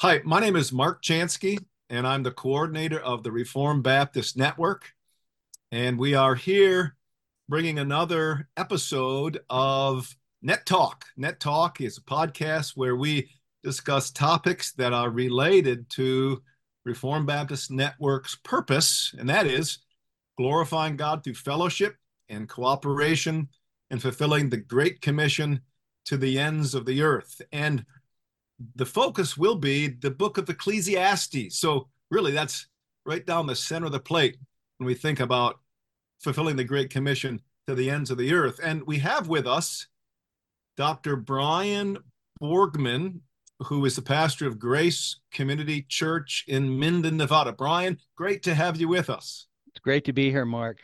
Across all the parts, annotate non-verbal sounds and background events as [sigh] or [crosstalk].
Hi, my name is Mark Chanski, and I'm the coordinator of the Reformed Baptist Network. And we are here bringing another episode of Net Talk. Net Talk is a podcast where we discuss topics that are related to Reformed Baptist Network's purpose, and that is glorifying God through fellowship and cooperation and fulfilling the Great Commission to the ends of the earth. And the focus will be the book of Ecclesiastes. So, really, that's right down the center of the plate when we think about fulfilling the Great Commission to the ends of the earth. And we have with us Dr. Brian Borgman, who is the pastor of Grace Community Church in Minden, Nevada. Brian, great to have you with us. It's great to be here, Mark.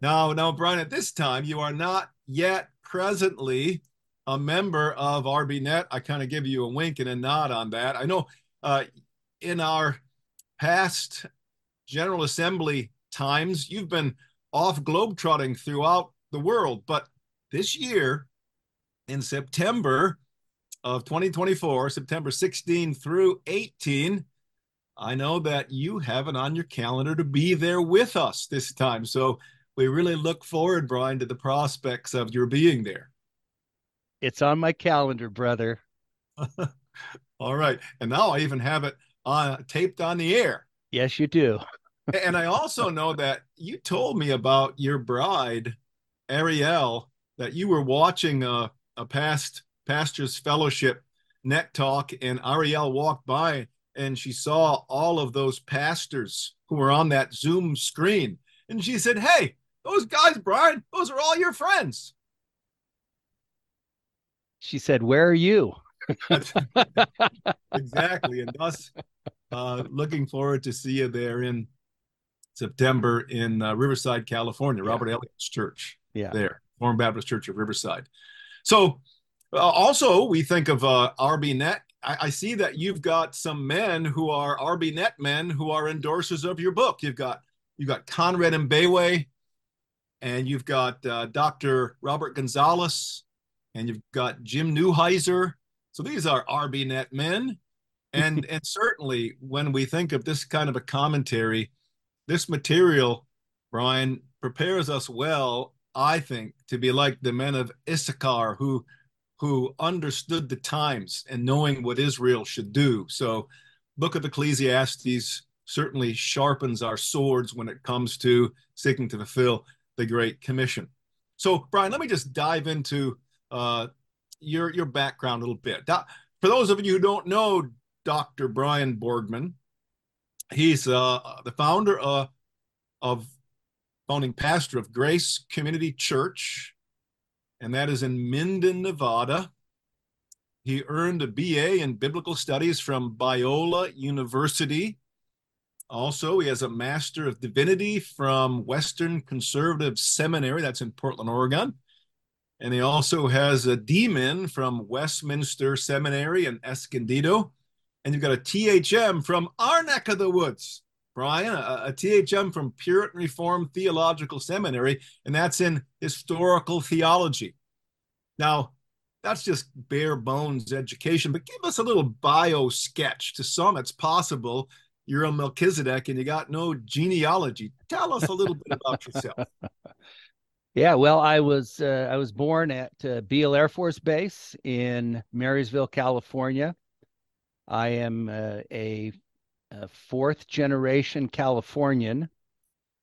Now, now, Brian, at this time, you are not yet presently a member of RBNet. I kind of give you a wink and a nod on that. I know uh, in our past General Assembly times, you've been off globetrotting throughout the world, but this year in September of 2024, September 16 through 18, I know that you have it on your calendar to be there with us this time. So we really look forward, Brian, to the prospects of your being there. It's on my calendar, brother. [laughs] All right. And now I even have it on taped on the air. Yes, you do. [laughs] and I also know that you told me about your bride, Ariel, that you were watching a, a past pastor's fellowship net talk, and Ariel walked by and she saw all of those pastors who were on that Zoom screen. And she said, Hey, those guys, Brian, those are all your friends. She said, Where are you? [laughs] exactly. And thus, uh, looking forward to see you there in September in uh, Riverside, California, yeah. Robert Elliott's church. Yeah. There, Reformed Baptist Church of Riverside. So, uh, also, we think of uh, RBNet. I, I, see that you've got some men who are RBNet men who are endorsers of your book. You've got you've got Conrad Mbewe, and you've got uh, Dr. Robert Gonzalez, and you've got Jim Newheiser. So these are RBNet men. And, [laughs] and certainly when we think of this kind of a commentary, this material, Brian, prepares us well, I think, to be like the men of Issachar who who understood the times and knowing what Israel should do. So book of Ecclesiastes certainly sharpens our swords when it comes to seeking to fulfill the Great Commission. So, Brian, let me just dive into uh, your your background a little bit. For those of you who don't know Dr. Brian Borgman, he's uh, the founder uh, of founding pastor of Grace Community Church, and that is in Minden, Nevada. He earned a BA in Biblical Studies from Biola University. Also, he has a Master of Divinity from Western Conservative Seminary, that's in Portland, Oregon. And he also has a D.Min. from Westminster Seminary in Escondido. And you've got a THM from our neck of the woods, Brian, a, a THM from Puritan Reformed Theological Seminary, and that's in historical theology. Now, that's just bare bones education, but give us a little bio sketch. To some, it's possible you're a Melchizedek and you got no genealogy. Tell us a little bit about yourself. [laughs] Yeah, well, I was uh, I was born at uh, Beale Air Force Base in Marysville, California. I am uh, a, a, fourth generation Californian.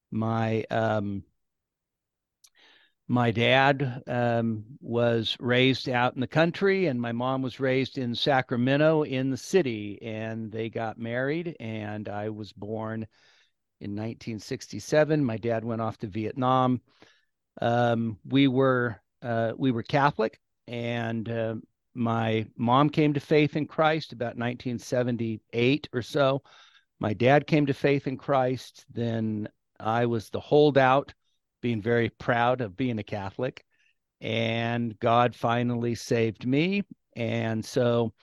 My um, my dad um, was raised out in the country, and my mom was raised in Sacramento in the city, and they got married, and I was born in 1967. My dad went off to Vietnam um, we were uh, we were Catholic, and uh, my mom came to faith in Christ about 1978 or so. My dad came to faith in Christ. Then I was the holdout, being very proud of being a Catholic, and God finally saved me. And so,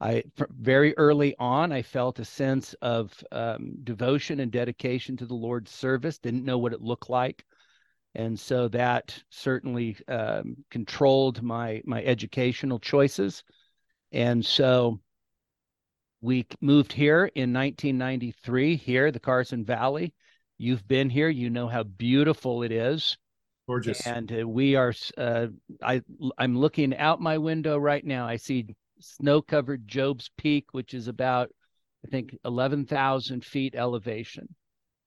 I very early on, I felt a sense of um, devotion and dedication to the Lord's service. Didn't know what it looked like and so that certainly um, controlled my my educational choices. And so we moved here in 1993 here the carson valley. You've been here you know how beautiful it is. Gorgeous. And uh, we are uh, i i'm looking out my window right now. I see snow covered job's peak which is about i think 11000 feet elevation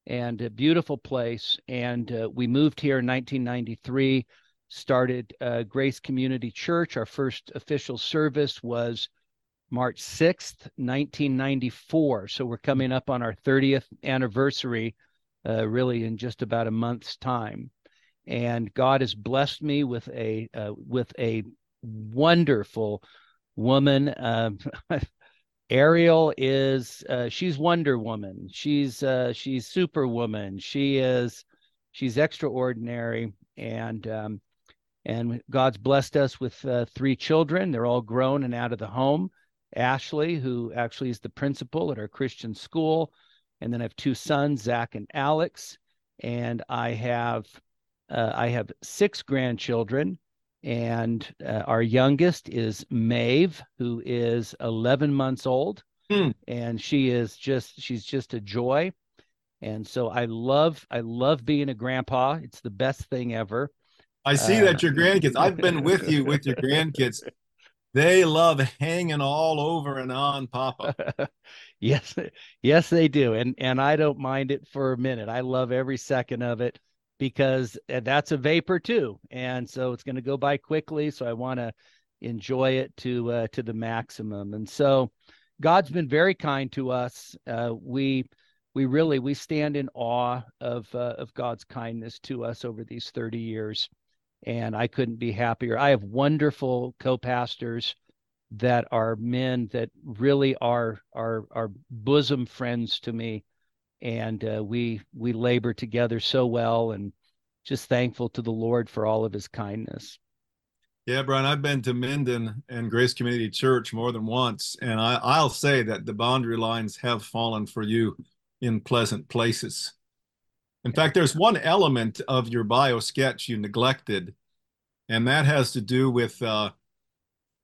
and a beautiful place and uh, we moved here in 1993 started uh, grace community church our first official service was March 6th, 1994. So we're coming up on our 30th anniversary, uh, really in just about a month's time. And God has blessed me with a uh, with a wonderful woman. [laughs] Ariel is uh, she's Wonder Woman. She's uh, she's Superwoman. She is she's extraordinary, and um, and God's blessed us with uh, three children. They're all grown and out of the home. Ashley, who actually is the principal at our Christian school. And then I have two sons, Zach and Alex. And I have uh, I have six grandchildren, and uh, our youngest is Maeve, who is 11 months old, Hmm. and she is just she's just a joy. And so I love I love being a grandpa. It's the best thing ever. I see Uh, that your grandkids. I've been with you [laughs] with your grandkids. They love hanging all over and on Papa. [laughs] yes, yes, they do, and and I don't mind it for a minute. I love every second of it because uh, that's a vapor too, and so it's going to go by quickly. So I want to enjoy it to uh, to the maximum. And so God's been very kind to us. Uh, we we really we stand in awe of uh, of God's kindness to us over these thirty years and I couldn't be happier. I have wonderful co-pastors that are men that really are are are bosom friends to me, and uh, we we labor together so well, and just thankful to the Lord for all of His kindness. Yeah, Brian, I've been to Minden and Grace Community Church more than once, and I, I'll say that the boundary lines have fallen for you in pleasant places. In fact, there's one element of your bio sketch you neglected, and that has to do with, uh,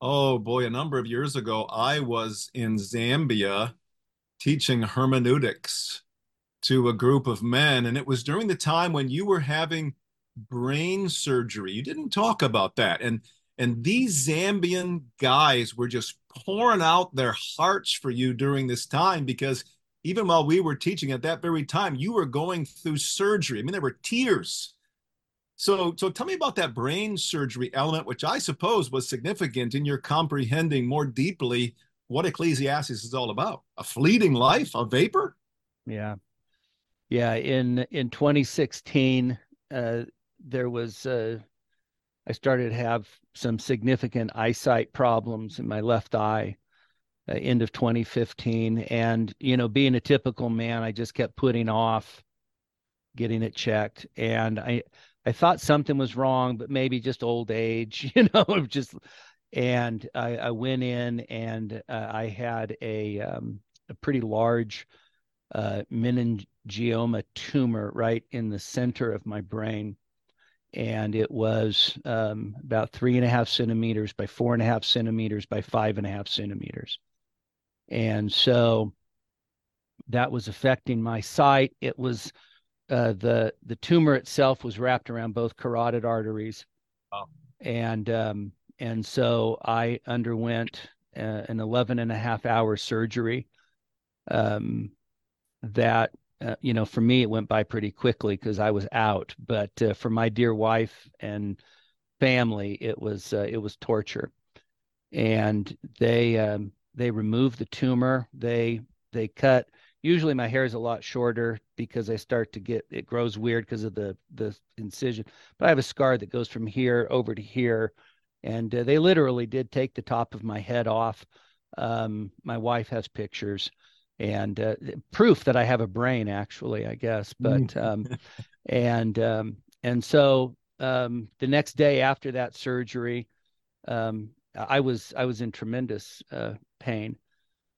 oh boy, a number of years ago, I was in Zambia teaching hermeneutics to a group of men, and it was during the time when you were having brain surgery. You didn't talk about that, and and these Zambian guys were just pouring out their hearts for you during this time because even while we were teaching at that very time, you were going through surgery. I mean, there were tears. So, so tell me about that brain surgery element, which I suppose was significant in your comprehending more deeply what Ecclesiastes is all about. A fleeting life, a vapor. Yeah, yeah. In in 2016, uh, there was uh, I started to have some significant eyesight problems in my left eye. Uh, end of 2015, and you know, being a typical man, I just kept putting off getting it checked, and I I thought something was wrong, but maybe just old age, [laughs] you know, just. And I, I went in, and uh, I had a um, a pretty large uh, meningioma tumor right in the center of my brain. And it was um, about three and a half centimeters by four and a half centimeters by five and a half centimeters. And so that was affecting my sight. It was uh, the the tumor itself was wrapped around both carotid arteries, Wow. and um, and so I underwent uh, an 11 and a half hour surgery. Um, that uh, you know, for me, it went by pretty quickly because I was out. But uh, for my dear wife and family, it was uh, it was torture. And they um, they removed the tumor. They they cut. Usually, my hair is a lot shorter because I start to get it grows weird because of the the incision. But I have a scar that goes from here over to here, and uh, they literally did take the top of my head off. Um, my wife has pictures and uh, proof that I have a brain, actually, I guess. But um, [laughs] and um, and so um, the next day after that surgery, um, I was I was in tremendous uh, pain,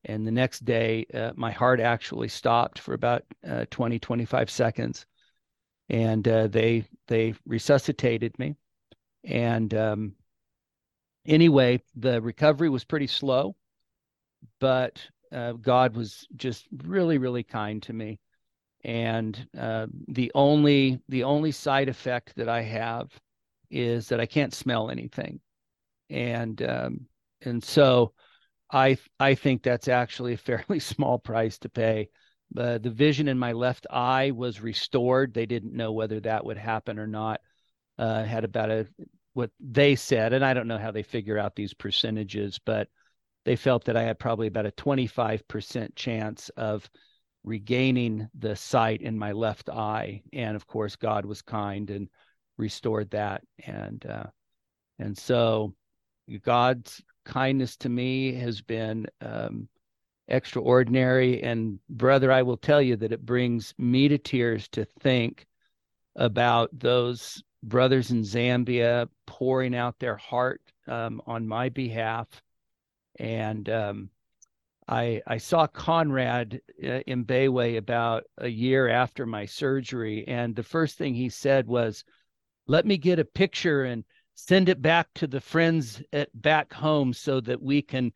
and the next day uh, my heart actually stopped for about uh, 20 25 seconds, and uh, they they resuscitated me, and um, anyway, the recovery was pretty slow, but uh, God was just really, really kind to me. And uh, the only the only side effect that I have is that I can't smell anything, and um, and so I I think that's actually a fairly [laughs] small price to pay. The vision in my left eye was restored. They didn't know whether that would happen or not. Uh, had about a what they said, and I don't know how they figure out these percentages, but they felt that I had probably about a 25% chance of regaining the sight in my left eye. And of course, God was kind and restored that. And uh, and so God's kindness to me has been um, extraordinary. And brother, I will tell you that it brings me to tears to think about those brothers in Zambia pouring out their heart um, on my behalf. And um, I, I saw Conrad uh, Mbewe about a year after my surgery. And the first thing he said was, let me get a picture and send it back to the friends at back home so that we can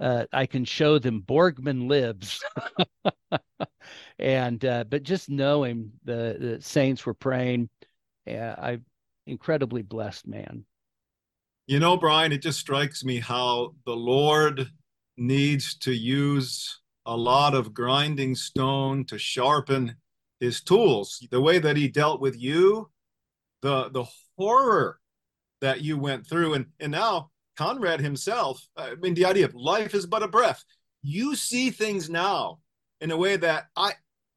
uh, I can show them Borgman lives. [laughs] and uh, but just knowing the, the saints were praying, uh, I incredibly blessed man. You know, Brian, it just strikes me how the Lord needs to use a lot of grinding stone to sharpen his tools. The way that he dealt with you, the the horror that you went through, and and now Conrad himself. I mean, the idea of life is but a breath. You see things now in a way that I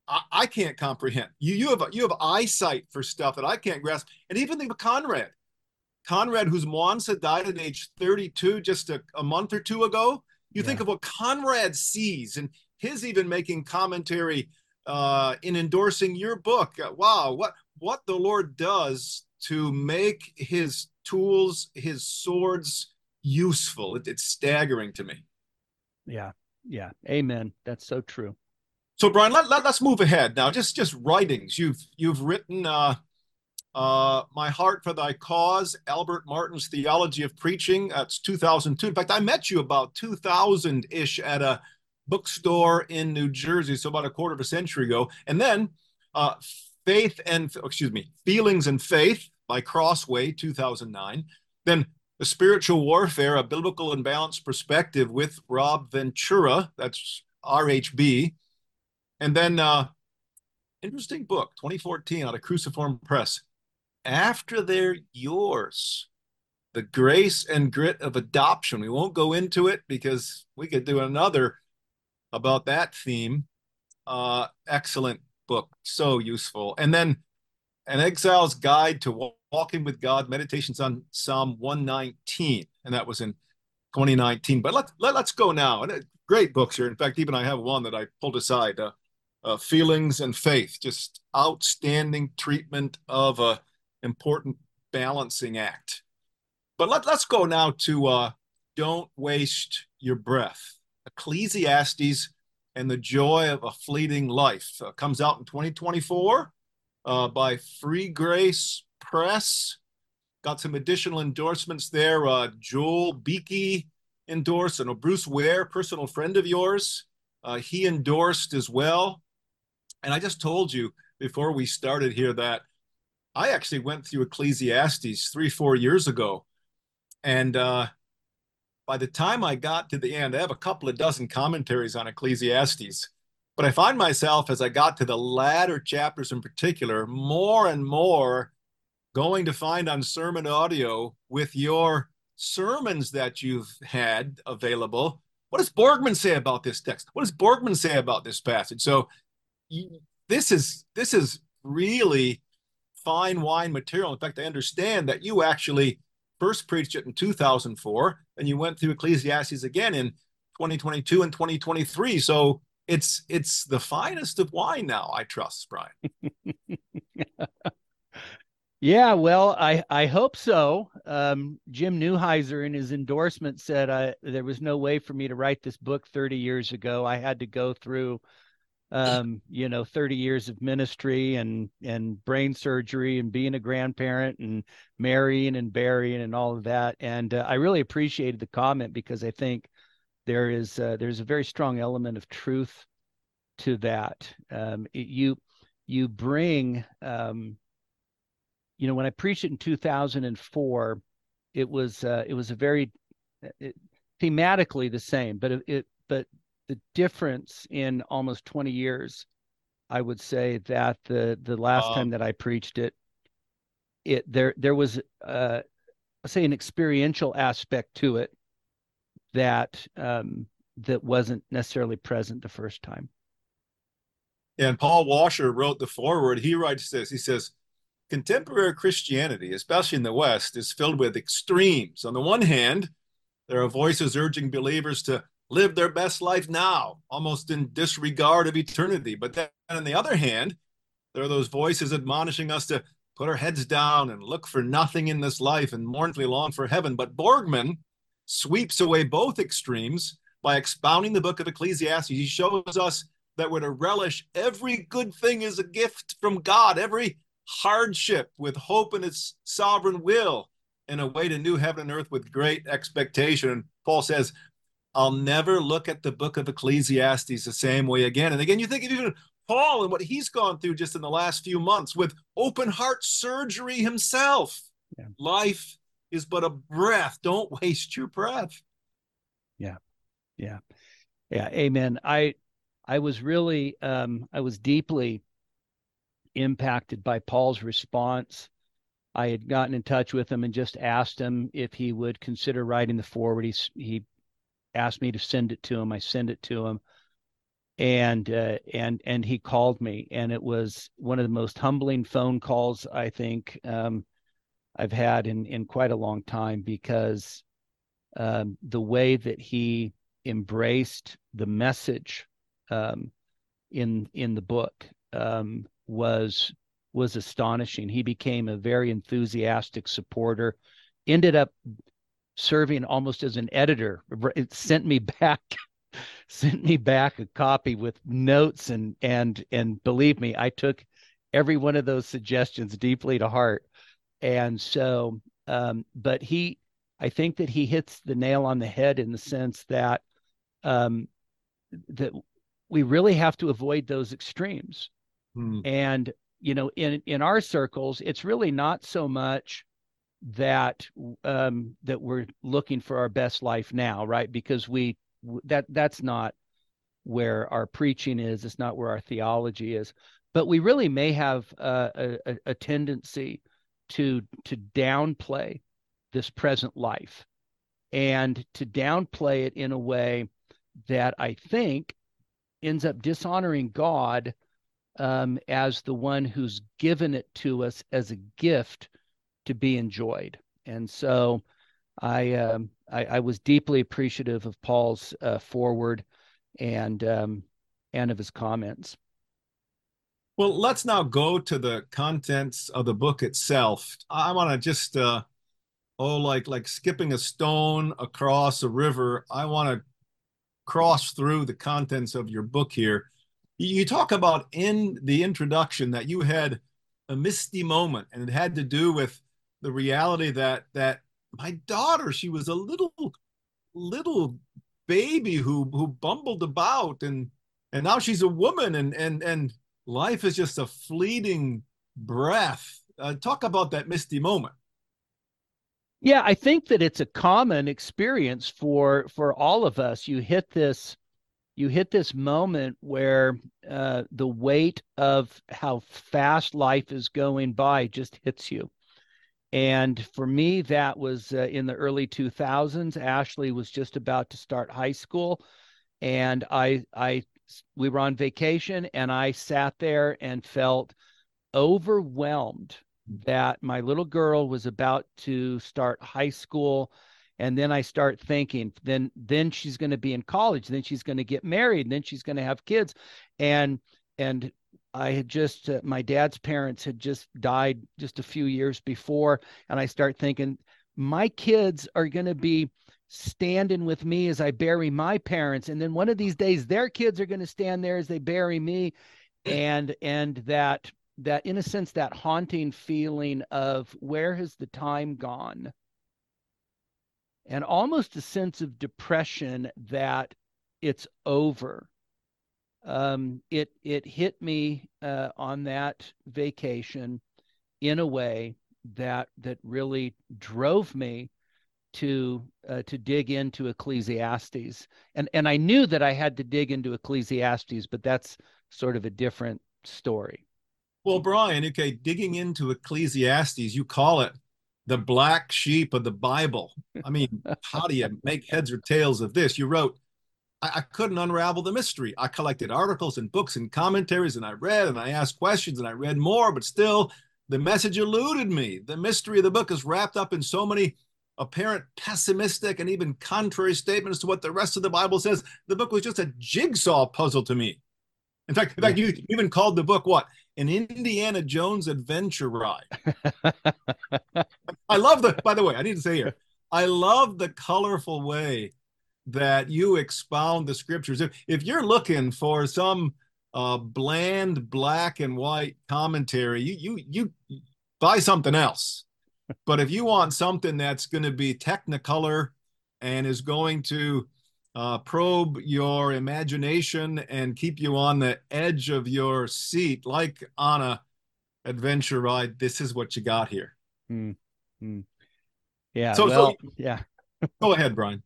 I, can't comprehend. You you have you have eyesight for stuff that I can't grasp. And even think of Conrad. Conrad, whose Mwansa died at age 32 just a, a month or two ago. You yeah. think of what Conrad sees and his even making commentary uh, in endorsing your book. Uh, wow, what what the Lord does to make his tools, his swords useful. It, it's staggering to me. Yeah, yeah. Amen. That's so true. So Brian, let, let, us move ahead now. Just just writings. You've you've written uh, uh, My Heart for Thy Cause, Albert Martin's Theology of Preaching. That's 2002. In fact, I met you about 2000 ish at a bookstore in New Jersey, so about a quarter of a century ago. And then uh, Faith and, excuse me, Feelings and Faith by Crossway, 2009. Then The Spiritual Warfare, a Biblical and Balanced Perspective with Rob Ventura. That's RHB. And then, uh, interesting book, 2014 out of Cruciform Press. After they're yours, the grace and grit of adoption. We won't go into it because we could do another about that theme. Uh, excellent book, so useful. And then, an exile's guide to walking with God, meditations on Psalm 119, and that was in 2019. But let's let, let's go now. And uh, great books here. In fact, even I have one that I pulled aside. Uh, uh, feelings and faith, just outstanding treatment of a important balancing act. But let, let's go now to uh, don't waste your breath. Ecclesiastes and the joy of a fleeting life uh, comes out in 2024 uh, by Free Grace Press. Got some additional endorsements there. Uh, Joel Beeke endorsed, and Bruce Ware, personal friend of yours, uh, he endorsed as well. And I just told you before we started here that I actually went through Ecclesiastes three, four years ago. And uh, by the time I got to the end, I have a couple of dozen commentaries on Ecclesiastes. But I find myself, as I got to the latter chapters in particular, more and more going to find on sermon audio with your sermons that you've had available. What does Borgman say about this text? What does Borgman say about this passage? So this is this is really fine wine material. In fact, I understand that you actually first preached it in 2004, and you went through Ecclesiastes again in 2022 and 2023. So it's it's the finest of wine now. I trust, Brian. [laughs] yeah, well, I I hope so. Um, Jim Newheiser in his endorsement said uh, there was no way for me to write this book 30 years ago. I had to go through um, you know, 30 years of ministry and and brain surgery and being a grandparent and marrying and burying and all of that. And uh, I really appreciated the comment because I think there is uh, there's a very strong element of truth to that. Um, it, you you bring um, you know when I preached it in 2004, it was uh, it was a very it, thematically the same, but it, it but the difference in almost 20 years, I would say that the the last um, time that I preached it, it there there was uh, say an experiential aspect to it that um, that wasn't necessarily present the first time. And Paul Washer wrote the foreword. He writes this. He says, "Contemporary Christianity, especially in the West, is filled with extremes. On the one hand, there are voices urging believers to live their best life now, almost in disregard of eternity. But then, on the other hand, there are those voices admonishing us to put our heads down and look for nothing in this life and mournfully long for heaven. But Borgman sweeps away both extremes by expounding the book of Ecclesiastes. He shows us that we're to relish every good thing as a gift from God, every hardship with hope in its sovereign will, and await a new heaven and earth with great expectation. And Paul says, I'll never look at the book of Ecclesiastes the same way again. And again, you think of even Paul and what he's gone through just in the last few months with open heart surgery himself. Yeah. Life is but a breath. Don't [laughs] waste your breath. Yeah. Yeah. Yeah. Amen. I I was really um I was deeply impacted by Paul's response. I had gotten in touch with him and just asked him if he would consider writing the foreword. He he asked me to send it to him. I sent it to him and uh, and and he called me, and it was one of the most humbling phone calls I think um, I've had in in quite a long time because um, the way that he embraced the message um, in in the book um, was was astonishing. He became a very enthusiastic supporter. Ended up serving almost as an editor. It sent me [laughs] back sent me back a copy with notes and and and believe me, I took every one of those suggestions deeply to heart. And so, um, but he, I think that he hits the nail on the head in the sense that um, that we really have to avoid those extremes. Hmm. And you know, in in our circles, it's really not so much that um, that we're looking for our best life now, right? Because we that that's not where our preaching is it's not where our theology is but we really may have a, a, a tendency to to downplay this present life and to downplay it in a way that i think ends up dishonoring god um, as the one who's given it to us as a gift to be enjoyed and so i um, I, I was deeply appreciative of Paul's uh, foreword and um, and of his comments. Well, let's now go to the contents of the book itself. I want to just uh, oh, like like skipping a stone across a river. I want to cross through the contents of your book here. You talk about in the introduction that you had a misty moment, and it had to do with the reality that that my daughter, she was a little little baby who who bumbled about and and now she's a woman and and and life is just a fleeting breath. Uh, talk about that misty moment. Yeah, I think that it's a common experience for for all of us. You hit this you hit this moment where uh, the weight of how fast life is going by just hits you. And for me, that was uh, in the early 2000s. Ashley was just about to start high school, and I, I, we were on vacation, and I sat there and felt overwhelmed that my little girl was about to start high school and then i start thinking then then she's going to be in college then she's going to get married then she's going to have kids and and I had just uh, my dad's parents had just died just a few years before, and I start thinking my kids are going to be standing with me as I bury my parents, and then one of these days their kids are going to stand there as they bury me, and and that that in a sense that haunting feeling of where has the time gone? And almost a sense of depression that it's over. Um, it it hit me uh, on that vacation in a way that that really drove me to uh, to dig into Ecclesiastes, and and I knew that I had to dig into Ecclesiastes, but that's sort of a different story. Well, Brian, okay, digging into Ecclesiastes, you call it the black sheep of the Bible. I mean, how do you make heads or tails of this? You wrote, I, I, couldn't unravel the mystery. I collected articles and books and commentaries, and I read and I asked questions and I read more, but still, the message eluded me. The mystery of the book is wrapped up in so many apparent pessimistic and even contrary statements to what the rest of the Bible says. The book was just a jigsaw puzzle to me. In fact, in fact, you even called the book what? An Indiana Jones adventure ride. [laughs] I love the, by the way, I need to say here, I love the colorful way that you expound the scriptures. If, if you're looking for some uh, bland black and white commentary, you, you, you buy something else. [laughs] but if you want something that's going to be technicolor and is going to uh, probe your imagination and keep you on the edge of your seat, like on a adventure ride. This is what you got here. Mm-hmm. Yeah. So, well, so yeah. go ahead, Brian.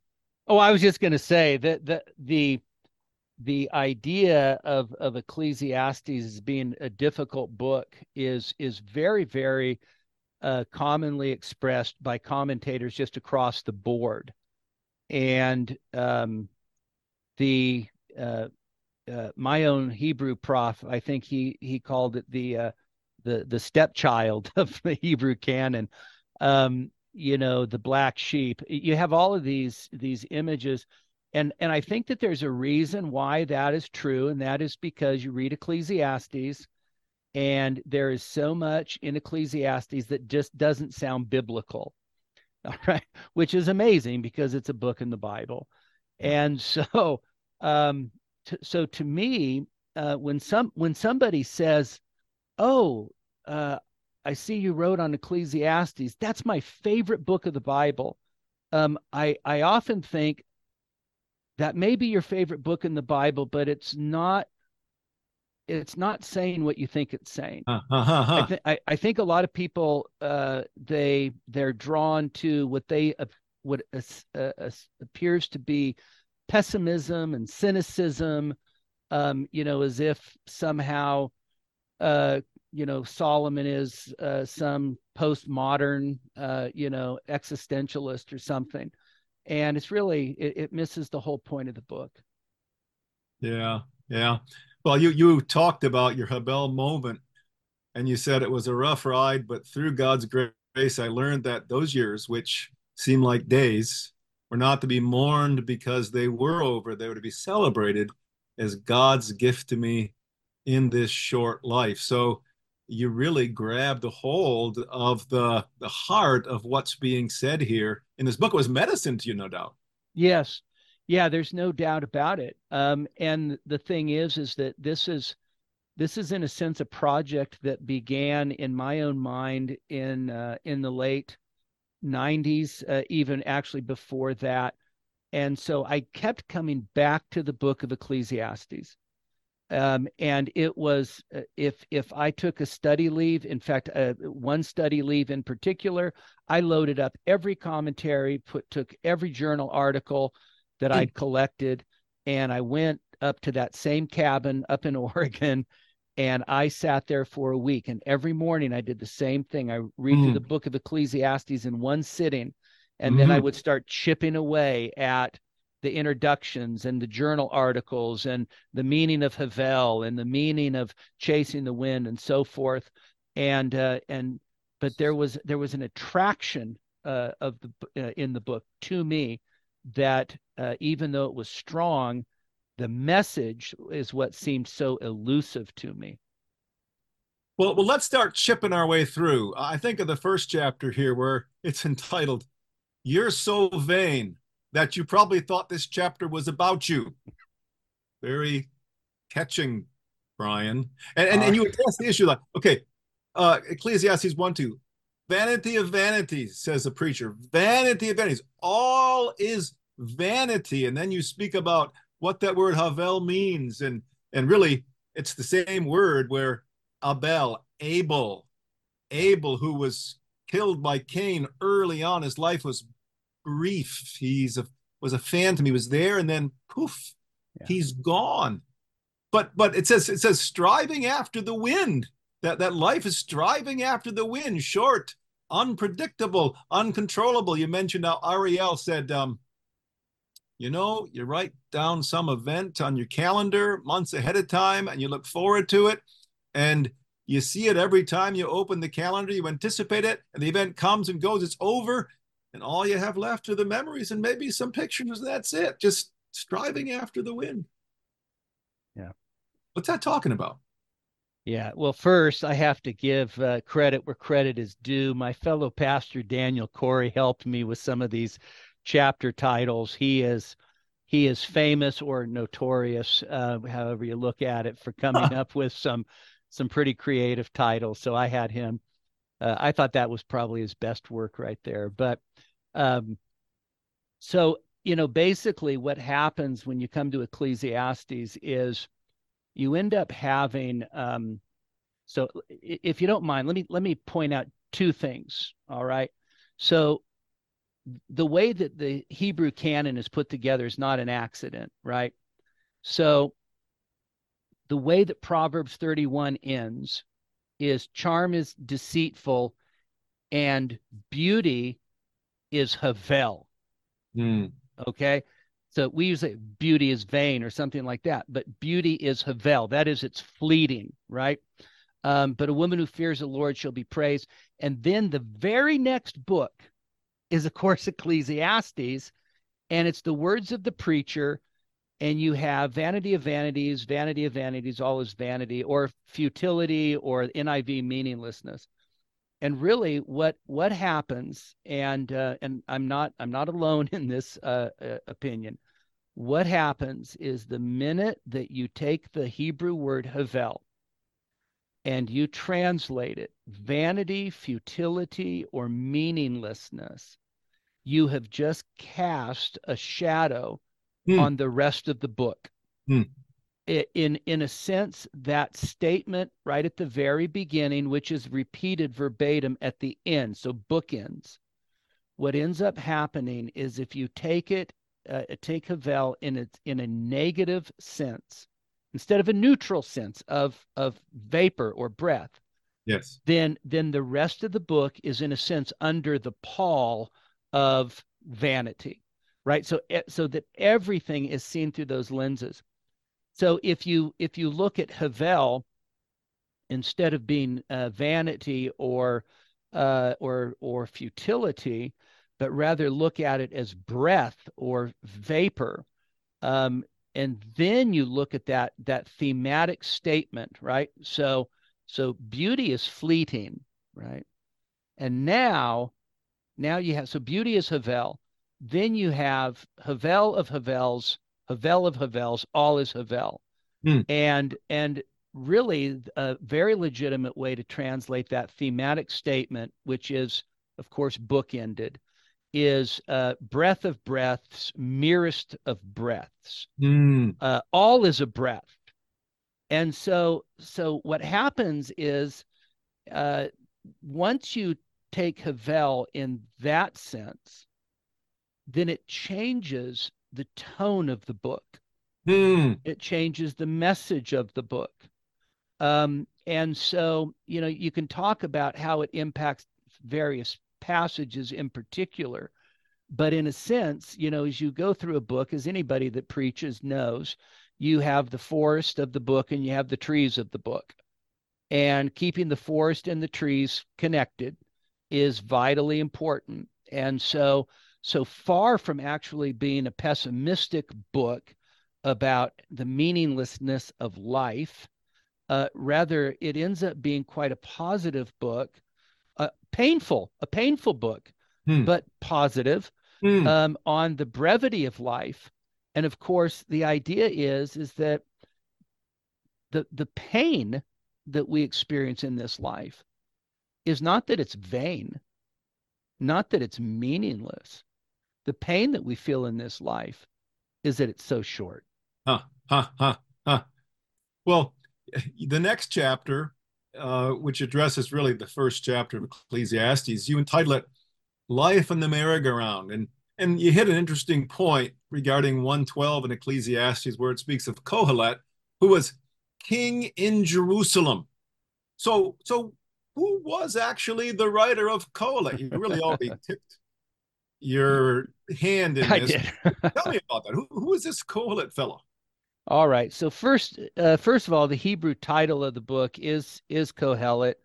Oh, I was just going to say that the the the idea of of Ecclesiastes as being a difficult book is is very very uh, commonly expressed by commentators just across the board and um, the uh, uh, my own Hebrew prof, I think he he called it the uh, the the stepchild [laughs] of the Hebrew canon. Um, you know, the black sheep. You have all of these these images, and and I think that there's a reason why that is true, and that is because you read Ecclesiastes, and there is so much in Ecclesiastes that just doesn't sound biblical [laughs] all right? Which is amazing because it's a book in the bible. And so um t- so to me uh when some when somebody says oh uh i see you wrote on ecclesiastes that's my favorite book of the bible um i i often think that may be your favorite book in the bible but it's not it's not saying what you think it's saying. Uh, I, th- I, I, think a lot of people uh, they they're drawn to what they uh, what uh, appears to be pessimism and cynicism. Um, you know, as if somehow uh, you know Solomon is uh, some postmodern uh, you know existentialist or something, and it's really it, it misses the whole point of the book. Yeah, yeah. Well, you you talked about your Habel moment, and you said it was a rough ride, but through God's grace, I learned that those years, which seem like days, were not to be mourned because they were over. They were to be celebrated as God's gift to me in this short life. So you really grabbed a hold of the the heart of what's being said here in this book. It was medicine to you, no doubt. Yes, yeah, there's no doubt about it. Um, and the thing is, is that this is this is in a sense a project that began in my own mind in uh, in the late 90s, uh, even actually before that. And so I kept coming back to the book of Ecclesiastes. Um, and it was uh, if if I took a study leave, in fact, uh, one study leave in particular, I loaded up every commentary, put took every journal article, that I'd collected. And I went up to that same cabin up in [laughs] Oregon and I sat there for a week. And every morning I did the same thing. I read mm. through the book of Ecclesiastes in one sitting. And mm. then I mm-hmm. would start chipping away at the introductions and the journal articles and the meaning of Havel and the meaning of chasing the wind and so forth. And, uh, and, but there was, there was an attraction uh, of the, uh, in the book to me that uh, even though it was strong, the message is what seemed so elusive to me. Well, well, let's start chipping our way through. I think of the first chapter here where it's [laughs] entitled, You're So Vain That You Probably Thought This Chapter Was About You. Very catching, Brian. And, and, uh, and you address the issue like, okay, uh, Ecclesiastes 1 2, Vanity of vanities, says the preacher. Vanity of vanities. All is vanity. And then you speak about what that word Havel means. And and really it's the same word where Abel, Abel, Abel, who was killed by Cain early on, his life was brief. He's a was a phantom. He was there and then poof, yeah. he's gone. But but it says it says striving after the wind. That that life is striving after the wind, short, unpredictable, uncontrollable. You mentioned how Ariel said, um, you know, you write down some event on your calendar months ahead of time and you look forward to it. And you see it every time you open the calendar, you anticipate it, and the event comes and goes, it's over, and all you have left are the memories and maybe some pictures. That's it. Just striving after the wind. Yeah. What's that talking about? Yeah. Well, first, I have to give uh, credit where credit is due. My fellow pastor, Daniel Corey, helped me with some of these chapter titles. He is. He is famous or notorious, uh, however you look at it, for coming up with some some pretty creative titles. So I had him. Uh, I thought that was probably his best work right there. But um, so you know, basically, what happens when you come to Ecclesiastes is you end up having. Um, so, if you don't mind, let me let me point out two things. All right. So, the way that the Hebrew canon is put together is not an accident, right? So, the way that Proverbs 31 ends is charm is deceitful and beauty is Havel. Mm. Okay. So we use it beauty is vain or something like that, but beauty is Havel. That is, it's fleeting, right? Um, but a woman who fears the Lord shall be praised. And then the very next book is, of course, [laughs] Ecclesiastes, and it's the words of the preacher and you have vanity of vanities, vanity of vanities, all is vanity, or futility, or NIV meaninglessness. And really, what what happens, and uh, and I'm not I'm not alone [laughs] in this uh, uh, opinion. What happens is the minute that you take the Hebrew word havel and you translate it vanity, futility, or meaninglessness, you have just cast a shadow mm. on the rest of the book. Mm. In in a sense, that statement right at the very beginning, which is repeated verbatim at the end, so bookends. What ends up happening is if you take it, uh, take Havel in its in a negative sense, instead of a neutral sense of of vapor or breath, yes, then then the rest of the book is in a sense under the pall of vanity right? So so that everything is seen through those lenses. So if you if you look at havel instead of being uh, vanity or uh, or or futility but rather look at it as breath or vapor um, and then you look at that that thematic statement right? So so beauty is fleeting right? And now now you have so beauty is havel then you have Havel of Havels, Havel of Havels, all is Havel. Hmm. And and really a very legitimate way to translate that thematic statement, which is, of course, bookended, is uh, breath of breaths, merest of breaths. Hmm. Uh, all is a breath. And so so what happens is uh, once you take Havel in that sense, then it changes the tone of the book. Mm. It changes the message of the book. Um, and so, you know, you can talk about how it impacts various passages in particular. But in a sense, you know, as you go through a book, as anybody that preaches knows, you have the forest of the book and you have the trees of the book. And keeping the forest and the trees connected is vitally important. And so, so far from actually being a pessimistic book about the meaninglessness of life, uh, rather it ends up being quite a positive book, uh, painful, a painful book, hmm. but positive hmm. um, on the brevity of life. And of course, the idea is is that the the pain that we experience in this life is not that it's vain, not that it's meaningless. The pain that we feel in this life is that it's so short. Huh, huh, huh, huh. Well, [laughs] the next chapter, uh, which addresses really the first chapter of Ecclesiastes, you entitle it Life in the Merry-Go-Round. And, and you hit an interesting point regarding 112 in Ecclesiastes, where it speaks of Kohelet, who was king in Jerusalem. So, so who was actually the writer of Kohelet? You really already [laughs] tipped your hand in [laughs] this. [laughs] Tell me about that. Who, who is this Kohelet fellow? All right. So first, uh, first of all, the Hebrew title of the book is is Kohelet,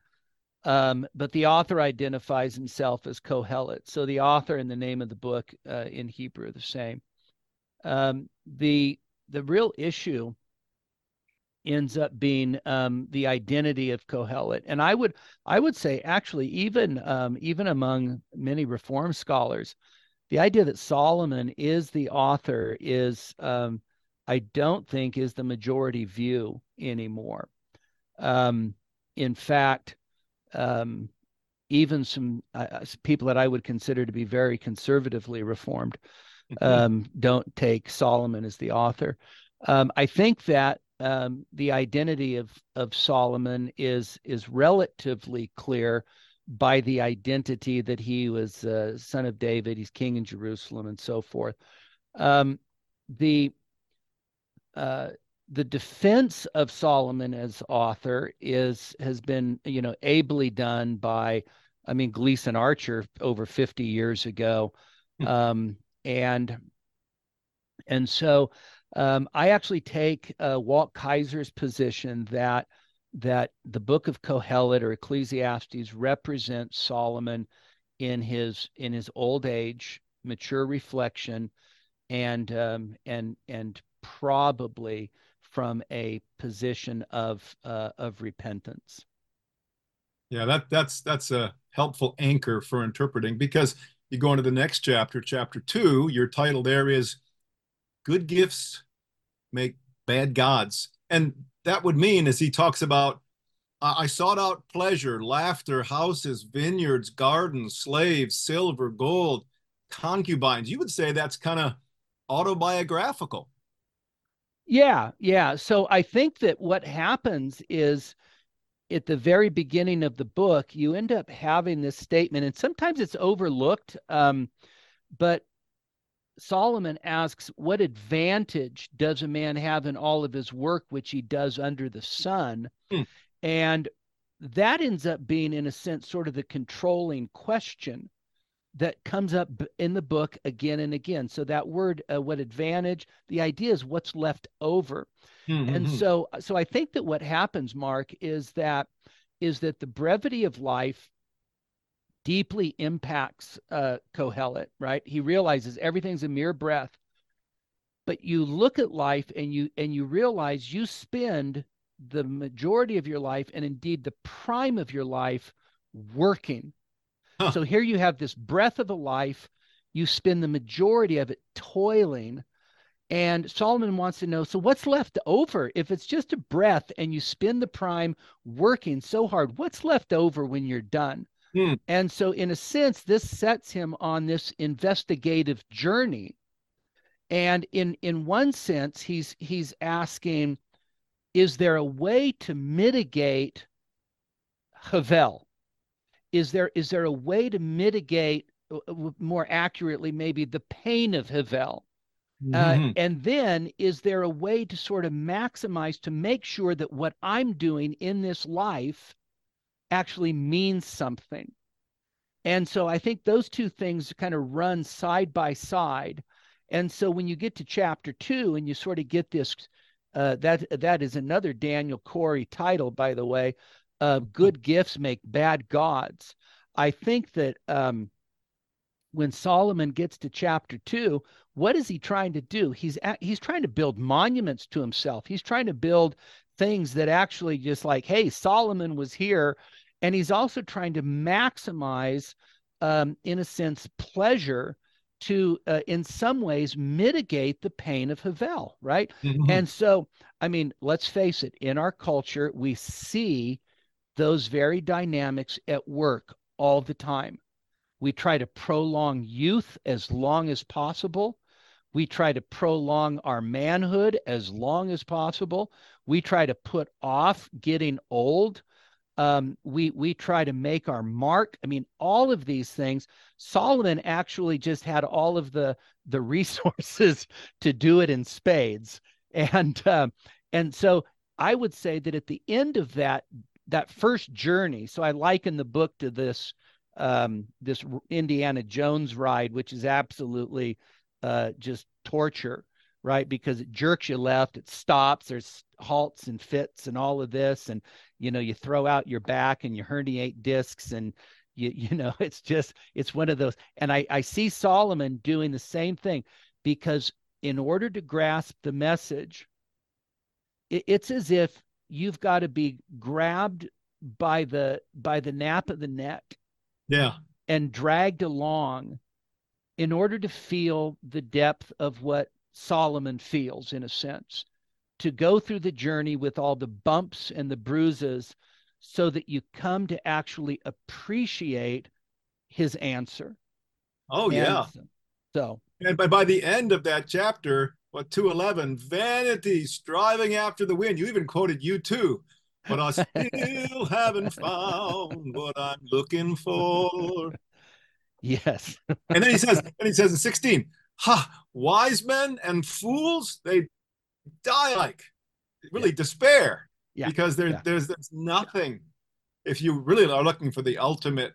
um, but the author identifies himself as Kohelet. So the author and the name of the book uh, in Hebrew are the same. Um, the the real issue ends up being um, the identity of Kohelet, and I would I would say actually even um, even among many Reform scholars, the idea that Solomon is the author is um, I don't think is the majority view anymore. Um, in fact, um, even some uh, uh people that I would consider to be very conservatively reformed mm-hmm. um, don't take Solomon as the author. Um, I think that um, the identity of of Solomon is is relatively clear by the identity that he was uh, son of David, he's king in Jerusalem, and so forth. Um, the uh, the defense of Solomon as author is has been you know ably done by I mean Gleason Archer over 50 years ago hmm. um, and and so um, I actually take uh, Walt Kaiser's position that that the book of Kohelet or Ecclesiastes represents Solomon in his in his old age, mature reflection, and um, and and probably from a position of uh, of repentance. Yeah, that that's that's a helpful anchor for interpreting because you go into the next chapter, chapter two. Your title there is "Good Gifts Make Bad Gods," and that would mean, as he talks about, I sought out pleasure, laughter, houses, vineyards, gardens, slaves, silver, gold, concubines. You would say that's kind of autobiographical. Yeah, yeah. So I think that what happens is at the very beginning of the book, you end up having this statement, and sometimes it's overlooked. Um, but Solomon asks, What advantage does a man have in all of his work which he does under the sun? Hmm. And that ends up being, in a sense, sort of the controlling question that comes up in the book again and again. So that word, uh, what advantage? The idea is what's left over. Mm-hmm. And so, so I think that what happens, Mark, is that is that the brevity of life deeply impacts uh, Kohelet. Right? He realizes everything's a mere breath. But you look at life and you and you realize you spend the majority of your life and indeed the prime of your life working Huh. So here you have this breath of a life. You spend the majority of it toiling. And Solomon wants to know so what's left over? If it's just a breath and you spend the prime working so hard, what's left over when you're done? Hmm. And so, in a sense, this sets him on this investigative journey. And in in one sense, he's he's asking, is there a way to mitigate Havel? is there is there a way to mitigate uh, uh, more accurately maybe the pain of Havel? Uh, mm-hmm. Uh, and then is there a way to sort of maximize to make sure that what I'm doing in this life actually means something? And so I think those two things kind of run side by side. And so when you get to chapter two and you sort of get this, uh, that that is another Daniel Corey title, by the way, uh, good gifts make bad gods. I think that um, when Solomon gets to chapter two, what is he trying to do? He's he's trying to build monuments to himself. He's trying to build things that actually just like, hey, Solomon was here, and he's also trying to maximize, um, in a sense, pleasure to, uh, in some ways, mitigate the pain of Havel, right? Mm-hmm. And so, I mean, let's face it. In our culture, we see those very dynamics at work all the time. We try to prolong youth as long as possible. We try to prolong our manhood as long as possible. We try to put off getting old. Um, we we try to make our mark. I mean, all of these things. Solomon actually just had all of the the [laughs] resources to do it in spades, and um, and so I would say that at the end of that that first journey, so I liken the book to this um, this Indiana Jones ride, which is absolutely uh, just torture, right? Because it jerks you left, it stops, there's halts and fits and all of this, and you know you throw out your back and you herniate discs and you [laughs] you know it's just it's one of those. And I I see Solomon doing the same thing because in order to grasp the message, it, it's as if you've got to be grabbed by the by the nape of the neck yeah and dragged along in order to feel the depth of what Solomon feels in a sense to go through the journey with all the bumps and the bruises so that you come to actually appreciate his answer. Oh yeah. so. And by, by the end of that chapter what 211 vanity striving after the wind. You even quoted U2. But i still [laughs] haven't found what i'm looking for. Yes. And then he says and he says in 16 ha wise men and fools they die like really yeah. despair yeah. because there, yeah. there's there's nothing if you really are looking for the ultimate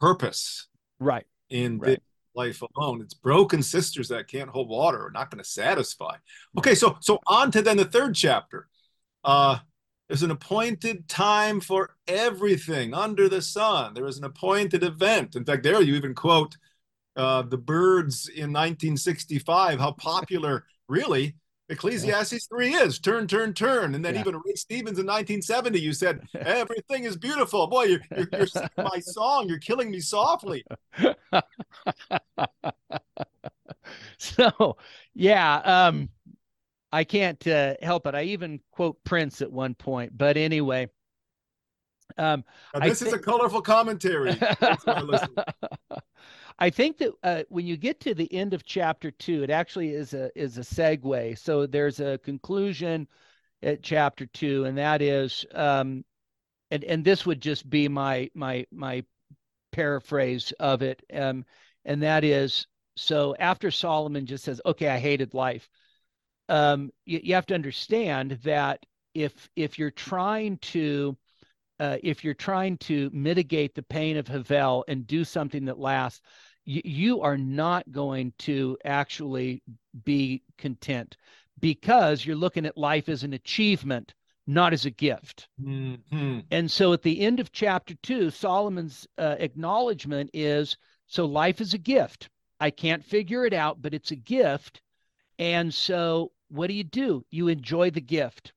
purpose right in right life alone. It's broken cisterns that can't hold water are not going to satisfy. Okay, so so on to then the third chapter. Uh there's an appointed time for everything under the sun. There is an appointed event. In fact, there you even quote uh, the Byrds in 1965, how popular really Ecclesiastes 3 is turn, turn, turn. And then yeah. even Ray Stevens in 1970, you said, everything is beautiful. Boy, you're, you're, you're singing my song. You're killing me softly. [laughs] so, yeah, um, I can't uh, help it. I even quote Prince at one point. But anyway, um, this th- is a colorful commentary. [laughs] I think that uh, when you get to the end of chapter two, it actually is a is a segue. So there's a conclusion at chapter two, and that is, um, and and this would just be my my my paraphrase of it, um, and that is, so after Solomon just says, "Okay, I hated life," um, you, you have to understand that if if you're trying to uh, if you're trying to mitigate the pain of Havel and do something that lasts, you, you are not going to actually be content because you're looking at life as an achievement, not as a gift. Mm-hmm. And so at the end of chapter two, Solomon's uh, acknowledgement is so life is a gift. I can't figure it out, but it's a gift. And so what do you do? You enjoy the gift.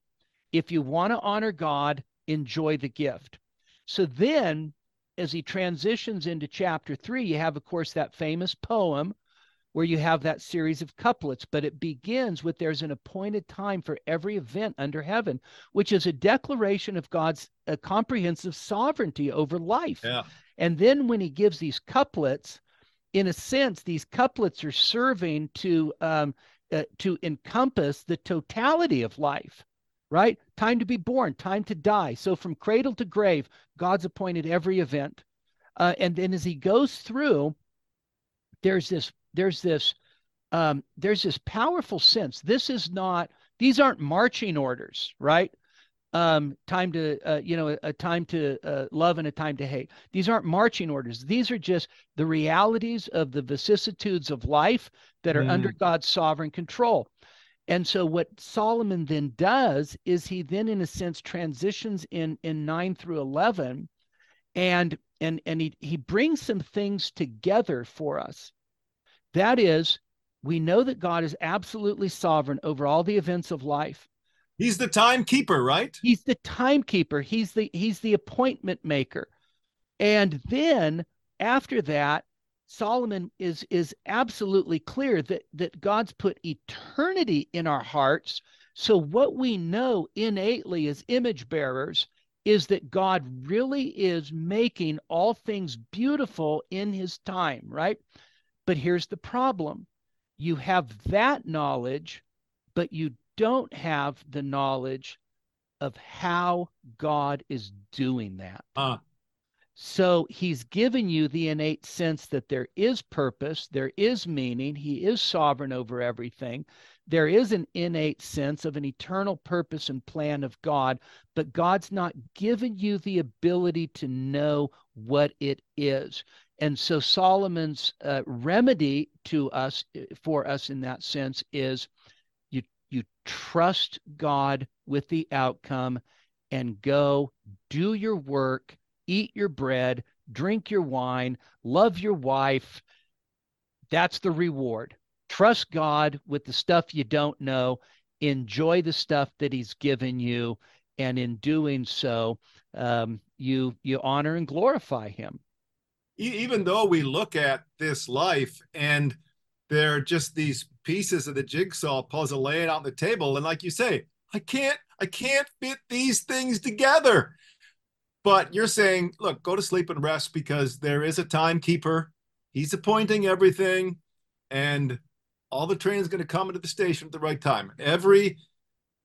If you want to honor God, enjoy the gift. So then as he transitions into chapter three, you have, of course, that famous poem where you have that series of couplets, but it begins with there's an appointed time for every event under heaven, which is a declaration of God's uh, comprehensive sovereignty over life. Yeah. And then when he gives these couplets, in a sense, these couplets are serving to um, uh, to encompass the totality of life right? Time to be born, time to die. So from cradle to grave, God's appointed every event. Uh, and then as he goes through, there's this, there's this, um, there's this powerful sense. This is not, these aren't marching orders, right? Um, time to, uh, you know, a, a time to uh, love and a time to hate. These aren't marching orders. These are just the realities of the vicissitudes of life that are mm. under God's sovereign control. And so what Solomon then does is he then in a sense transitions in in 9 through 11 and and and he he brings some things together for us. That is we know that God is absolutely sovereign over all the events of life. He's the timekeeper, right? He's the timekeeper. He's the he's the appointment maker. And then after that, Solomon is is absolutely clear that that God's put eternity in our hearts. So what we know innately as image bearers is that God really is making all things beautiful in his time, right? But here's the problem you have that knowledge, but you don't have the knowledge of how God is doing that. Uh, so he's given you the innate sense that there is purpose, there is meaning, he is sovereign over everything. There is an innate sense of an eternal purpose and plan of God, but God's not given you the ability to know what it is. And so Solomon's uh, remedy to us, uh, for us in that sense, is you you trust God with the outcome, and go do your work eat your bread, drink your wine, love your wife. That's the reward. Trust God with the stuff you don't know. Enjoy the stuff that He's given you, and in doing so, um, you you honor and glorify Him. Even though we look at this life and they're just these pieces of the jigsaw puzzle laying out on the table, and like you say, I can't I can't fit these things together. But you're saying, look, go to sleep and rest because there is a timekeeper. He's appointing everything, and all the train's going to come into the station at the right time. Every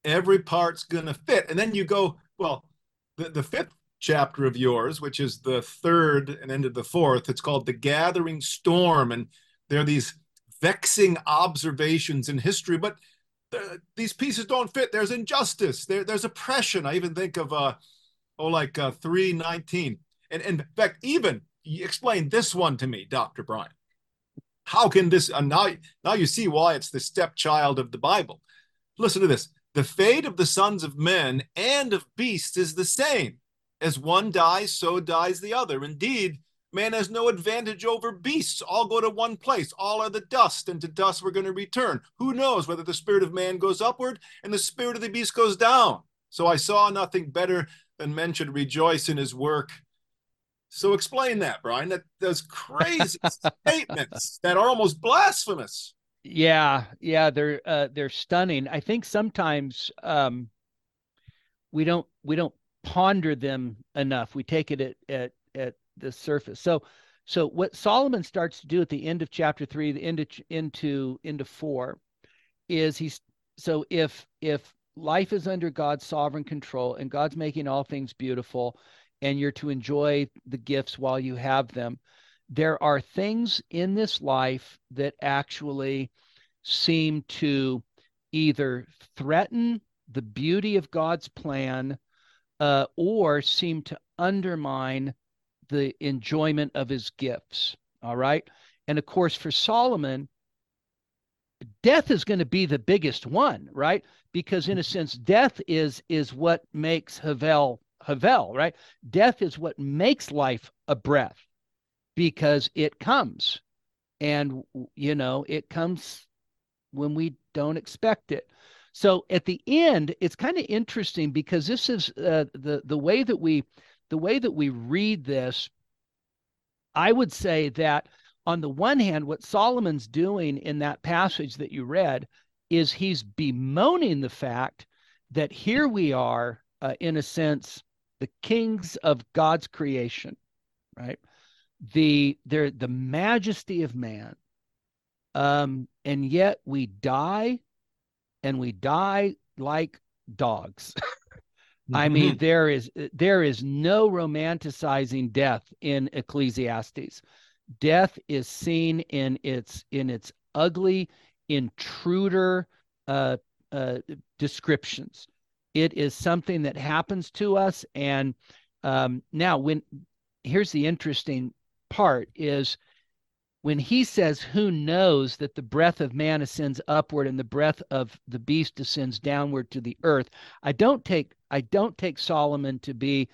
every part's going to fit. And then you go, well, the, the fifth chapter of yours, which is the third and end of the fourth, it's called The Gathering Storm. And there are these vexing observations in history, but the, these pieces don't fit. There's injustice, there, there's oppression. I even think of uh, oh, like uh, 319. And, and in fact, even explain this one to me, Dr. Brian. How can this, uh, now, now you see why it's the stepchild of the Bible. Listen to this. The fate of the sons of men and of beasts is the same. As one dies, so dies the other. Indeed, man has no advantage over beasts. All go to one place. All are the dust, and to dust we're going to return. Who knows whether the spirit of man goes upward and the spirit of the beast goes down? So I saw nothing better and men should rejoice in his work. So explain that, Brian. That those crazy [laughs] statements that are almost blasphemous. Yeah, yeah, they're uh, they're stunning. I think sometimes um, we don't we don't ponder them enough. We take it at at at the surface. So so what Solomon starts to do at the end of chapter three, the end into into into four, is he's so if if life is under God's sovereign control and God's making all things beautiful and you're to enjoy the gifts while you have them. There are things in this life that actually seem to either threaten the beauty of God's plan uh, or seem to undermine the enjoyment of his gifts. All right. And of course, for Solomon, death is going to be the biggest one, right? Because in a sense, death is is what makes Havel Havel, right? Death is what makes life a breath because it comes. And you know, it comes when we don't expect it. So at the end, it's kind of interesting because this is uh, the the way that we the way that we read this. I would say that on the one hand, what Solomon's doing in that passage that you read is he's bemoaning the fact that here we are, uh, in a sense, the kings of God's creation, right? The there the majesty of man, um, and yet we die, and we die like dogs. [laughs] I mean, mm-hmm. there is there is no romanticizing death in Ecclesiastes death is seen in its in its ugly intruder uh, uh, descriptions. It is something that happens to us, and um, now when here's the interesting part is when he says, Who knows that the breath of man ascends upward and the breath of the beast descends downward to the earth? I don't take I don't take Solomon to be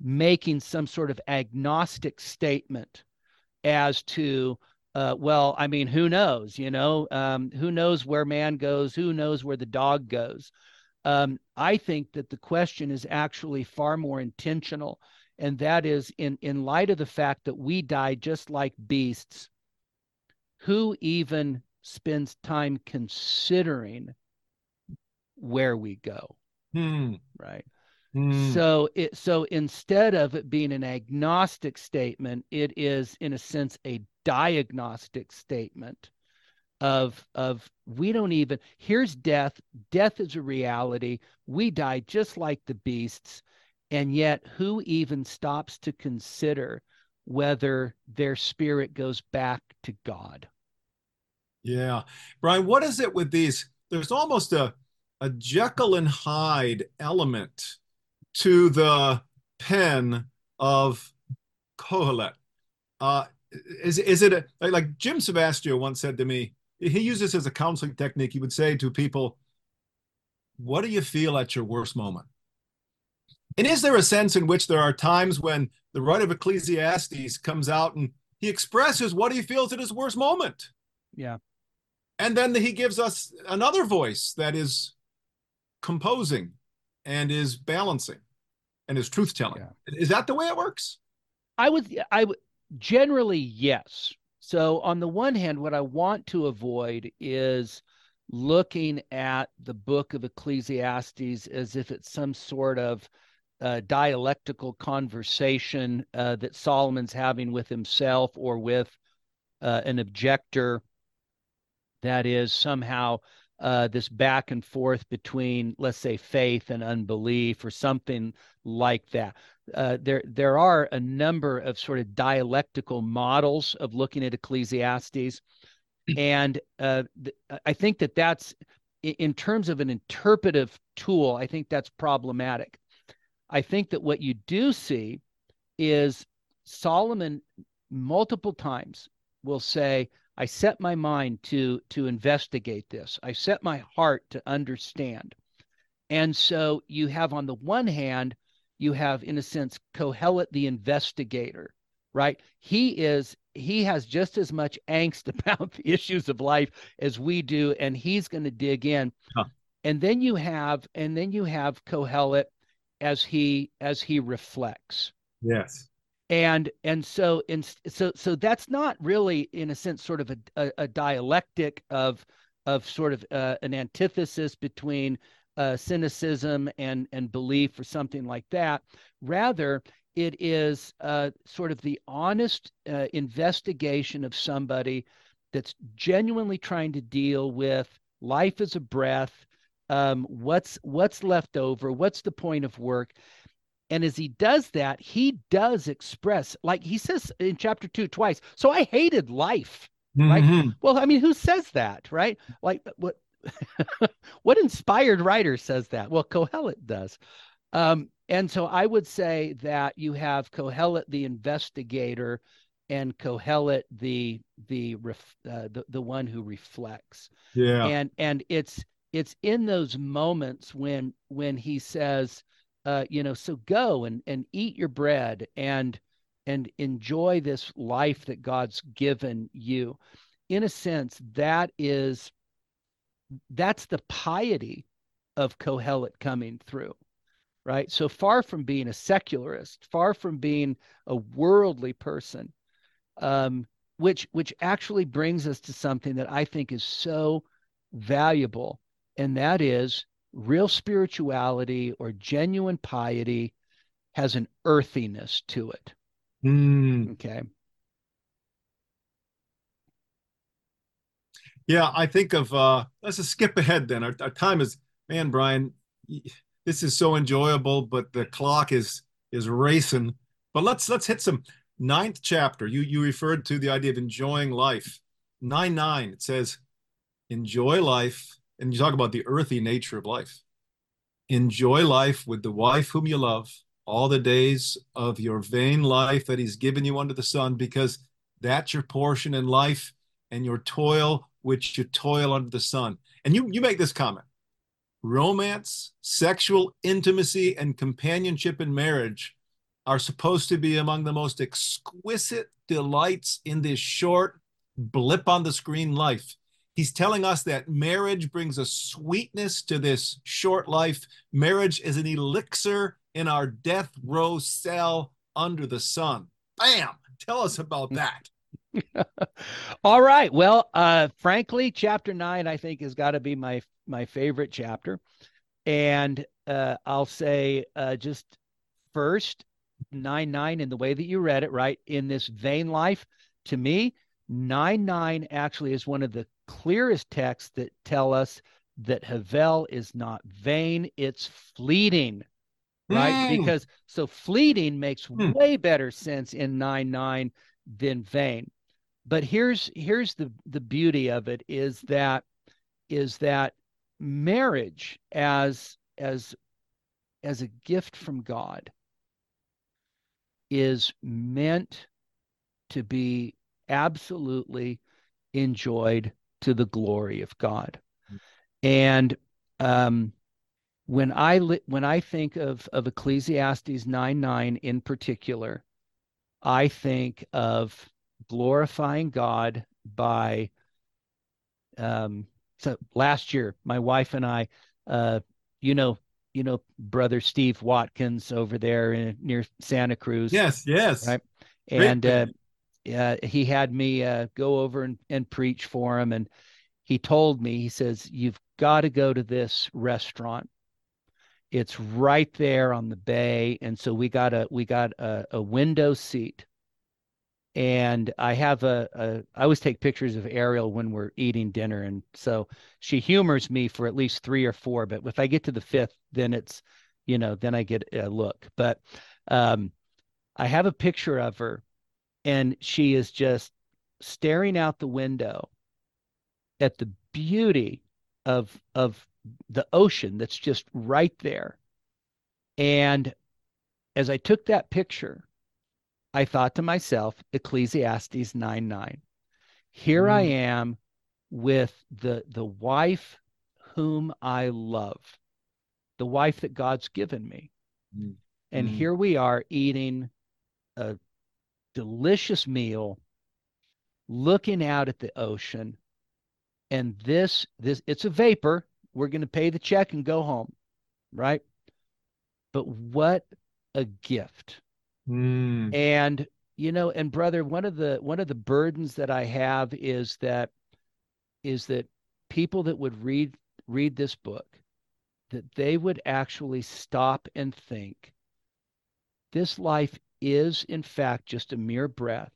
making some sort of agnostic statement as to uh, well, I mean, who knows? You know, um, who knows where man goes? Who knows where the dog goes? Um, I think that the question is actually far more intentional, and that is in in light of the fact that we die just like beasts. Who even spends time considering where we go? Hmm. Right. Mm. So it so instead of it being an agnostic statement, it is in a sense a diagnostic statement of of we don't even here's death. Death is a reality. We die just like the beasts. And yet who even stops to consider whether their spirit goes back to god? Yeah. Brian what is it with these? There's almost a a jekyll and hyde element to the pen of Kohelet. Uh, is is it a, like Jim Savastio once said to me? He used this as a counseling technique. He would say to people, "What do you feel at your worst moment?" And is there a sense in which there are times when the writer of Ecclesiastes comes out and he expresses what he feels at his worst moment? Yeah. And then he gives us another voice that is composing and is balancing and is truth telling. Yeah. Is that the way it works? I would, I would generally yes. So on the one hand, what I want to avoid is looking at the book of Ecclesiastes as if it's some sort of uh, dialectical conversation uh, that Solomon's having with himself or with uh, an objector that is somehow uh, this back and forth between, let's say, faith and unbelief, or something like that. Uh, there, there are a number of sort of dialectical models of looking at Ecclesiastes, [clears throat] and uh, th- I think that that's, in terms of an interpretive tool, I think that's problematic. I think that what you do see is Solomon multiple times will say, I set my mind to to investigate this. I set my heart to understand. And so you have on the one hand, you have in a sense Kohelet the investigator, right? He is he has just as much angst [laughs] about the issues of life as we do, and he's going to dig in. Huh. And then you have and then you have Kohelet as he as he reflects. Yes and and so in so so that's not really in a sense sort of a, a, a dialectic of of sort of uh, an antithesis between uh, cynicism and and belief or something like that rather it is uh, sort of the honest uh, investigation of somebody that's genuinely trying to deal with life as a breath um, what's what's left over what's the point of work and as he does that, he does express, like he says in chapter two twice, so I hated life. Right. Mm-hmm. Well, I mean, who says that? Right. Like what [laughs] what inspired writer says that? Well, Kohelet does. Um, and so I would say that you have Kohelet, the investigator, and Kohelet, the the uh, the the one who reflects. Yeah. And and it's it's in those moments when when he says, uh, you know, so go and and eat your bread and and enjoy this life that God's given you. In a sense, that is that's the piety of Kohelet coming through, right? So far from being a secularist, far from being a worldly person, um, which which actually brings us to something that I think is so valuable, and that is real spirituality or genuine piety has an earthiness to it. Mm. Okay. Yeah, I think of uh let's just skip ahead then. Our, our time is man, Brian, this is so enjoyable, but the clock is is racing. But let's let's hit some ninth chapter. You you referred to the idea of enjoying life. Nine nine. It says, enjoy life and you talk about the earthy nature of life. Enjoy life with the wife whom you love all the days of your vain life that he's given you under the sun, because that's your portion in life and your toil, which you toil under the sun. And you, you make this comment romance, sexual intimacy, and companionship in marriage are supposed to be among the most exquisite delights in this short blip on the screen life. He's telling us that marriage brings a sweetness to this short life. Marriage is an elixir in our death row cell under the sun. Bam! Tell us about that. [laughs] All right. Well, uh, frankly, chapter nine, I think, has got to be my my favorite chapter. And uh, I'll say uh, just first, 9 9 in the way that you read it, right? In this vain life, to me, 9 9 actually is one of the clearest texts that tell us that Havel is not vain, it's fleeting, right? Mm. Because so fleeting makes Hmm. way better sense in 9 9 than vain. But here's here's the the beauty of it is that is that marriage as as as a gift from God is meant to be absolutely enjoyed to the glory of God. And um, when I li- when I think of of Ecclesiastes 9 9 in particular, I think of glorifying God by um so last year my wife and I uh you know you know brother Steve Watkins over there in, near Santa Cruz Yes, yes. right? And uh, uh he had me uh go over and, and preach for him and he told me he says you've got to go to this restaurant. It's right there on the bay and so we got a we got a, a window seat and I have a, a I always take pictures of Ariel when we're eating dinner, and so she humors me for at least three or four. But if I get to the fifth, then it's you know then I get a look. But um, I have a picture of her, and she is just staring out the window at the beauty of of the ocean that's just right there. And as I took that picture, I thought to myself, Ecclesiastes 9 9. Here I Mm. am with the the wife whom I love, the wife that God's given me. Mm. And Mm. here we are eating a delicious meal, looking out at the ocean. And this this it's a vapor. We're going to pay the check and go home, right? But what a gift. Mm. And you know, and brother, one of the one of the burdens that I have is that is that people that would read read this book that they would actually stop and think this life is in fact just a mere breath.